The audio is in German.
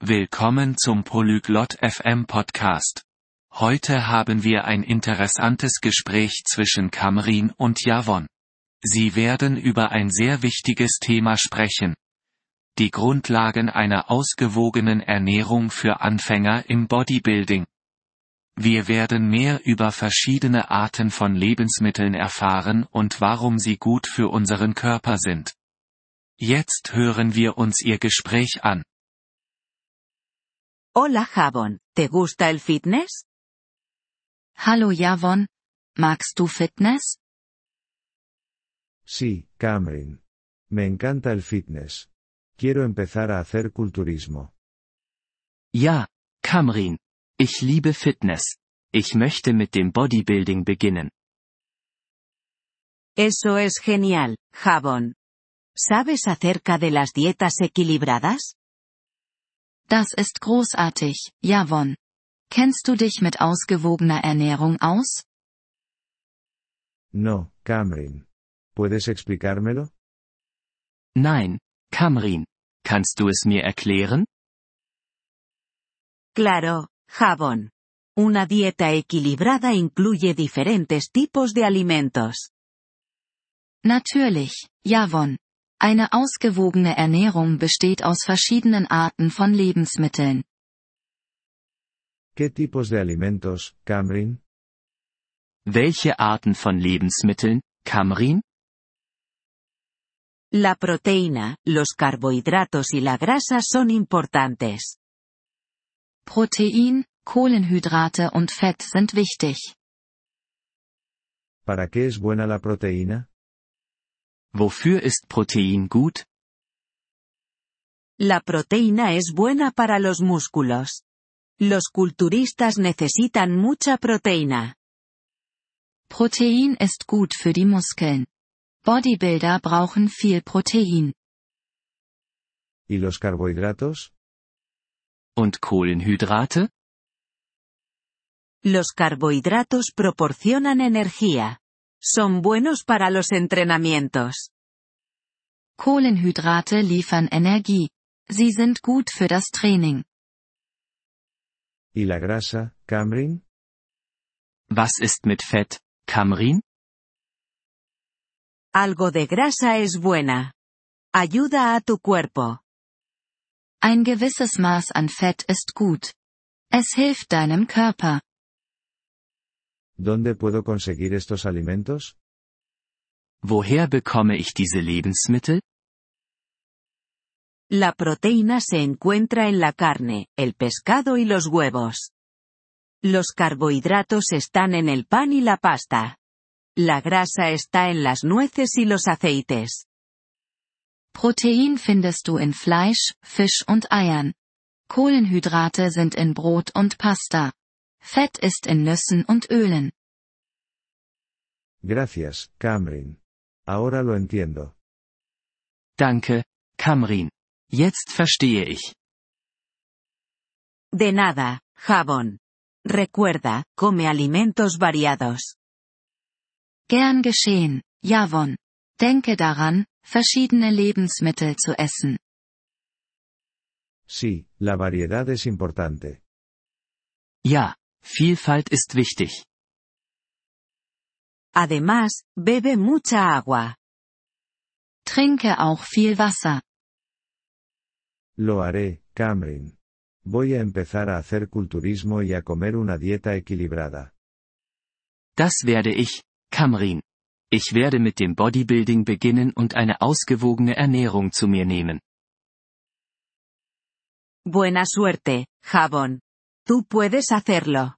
Willkommen zum Polyglot FM Podcast. Heute haben wir ein interessantes Gespräch zwischen Kamrin und Javon. Sie werden über ein sehr wichtiges Thema sprechen. Die Grundlagen einer ausgewogenen Ernährung für Anfänger im Bodybuilding. Wir werden mehr über verschiedene Arten von Lebensmitteln erfahren und warum sie gut für unseren Körper sind. Jetzt hören wir uns ihr Gespräch an. Hola Javon, ¿te gusta el fitness? Hallo Javon, magst du Fitness? Sí, Cameron. Me encanta el fitness. Quiero empezar a hacer culturismo. Ja, Kamrin. Ich liebe Fitness. Ich möchte mit dem Bodybuilding beginnen. Eso es genial, Javon. ¿Sabes acerca de las dietas equilibradas? Das ist großartig, Javon. Kennst du dich mit ausgewogener Ernährung aus? No, Cameron. ¿Puedes explicármelo? Nein, Kamrin. Kannst du es mir erklären? Claro, Javon. Una dieta equilibrada incluye diferentes tipos de alimentos. Natürlich, Javon. Eine ausgewogene Ernährung besteht aus verschiedenen Arten von Lebensmitteln. ¿Qué tipos de alimentos, Cameron? Welche Arten von Lebensmitteln, Kamrin? La proteína, los carbohidratos y la grasa son importantes. Protein, Kohlenhydrate und Fett sind wichtig. ¿Para qué es buena la proteína? Wofür ist Protein gut? La proteína es buena para los músculos. Los culturistas necesitan mucha proteína. Protein ist gut für die Muskeln. Bodybuilder brauchen viel Protein. ¿Y los carbohidratos? Und Kohlenhydrate? Los carbohidratos proporcionan energía. Son buenos para los entrenamientos. Kohlenhydrate liefern Energie. Sie sind gut für das Training. ¿Y la grasa, Cameron? Was ist mit Fett, Kamrin? Algo de grasa es buena. Ayuda a tu cuerpo. Ein gewisses Maß an Fett ist gut. Es hilft deinem Körper. ¿Dónde puedo conseguir estos alimentos? Woher bekomme ich diese Lebensmittel? La proteína se encuentra en la carne, el pescado y los huevos. Los carbohidratos están en el pan y la pasta. La grasa está en las nueces y los aceites. Protein findest du in Fleisch, Fisch und Eiern. Kohlenhydrate sind in Brot und Pasta. Fett ist in Nüssen und Ölen. Gracias, Cameron. Ahora lo entiendo. Danke, Kamrin. Jetzt verstehe ich. De nada, Javon. Recuerda, come alimentos variados. Gern geschehen, Javon. Denke daran, verschiedene Lebensmittel zu essen. Sí, la variedad es importante. Ja, Vielfalt ist wichtig. Además, bebe mucha agua. Trinke auch viel Wasser. Lo haré, Cameron. Voy a empezar a hacer culturismo y a comer una dieta equilibrada. Das werde ich, Kamrin. Ich werde mit dem Bodybuilding beginnen und eine ausgewogene Ernährung zu mir nehmen. Buena suerte, Javon. Tú puedes hacerlo.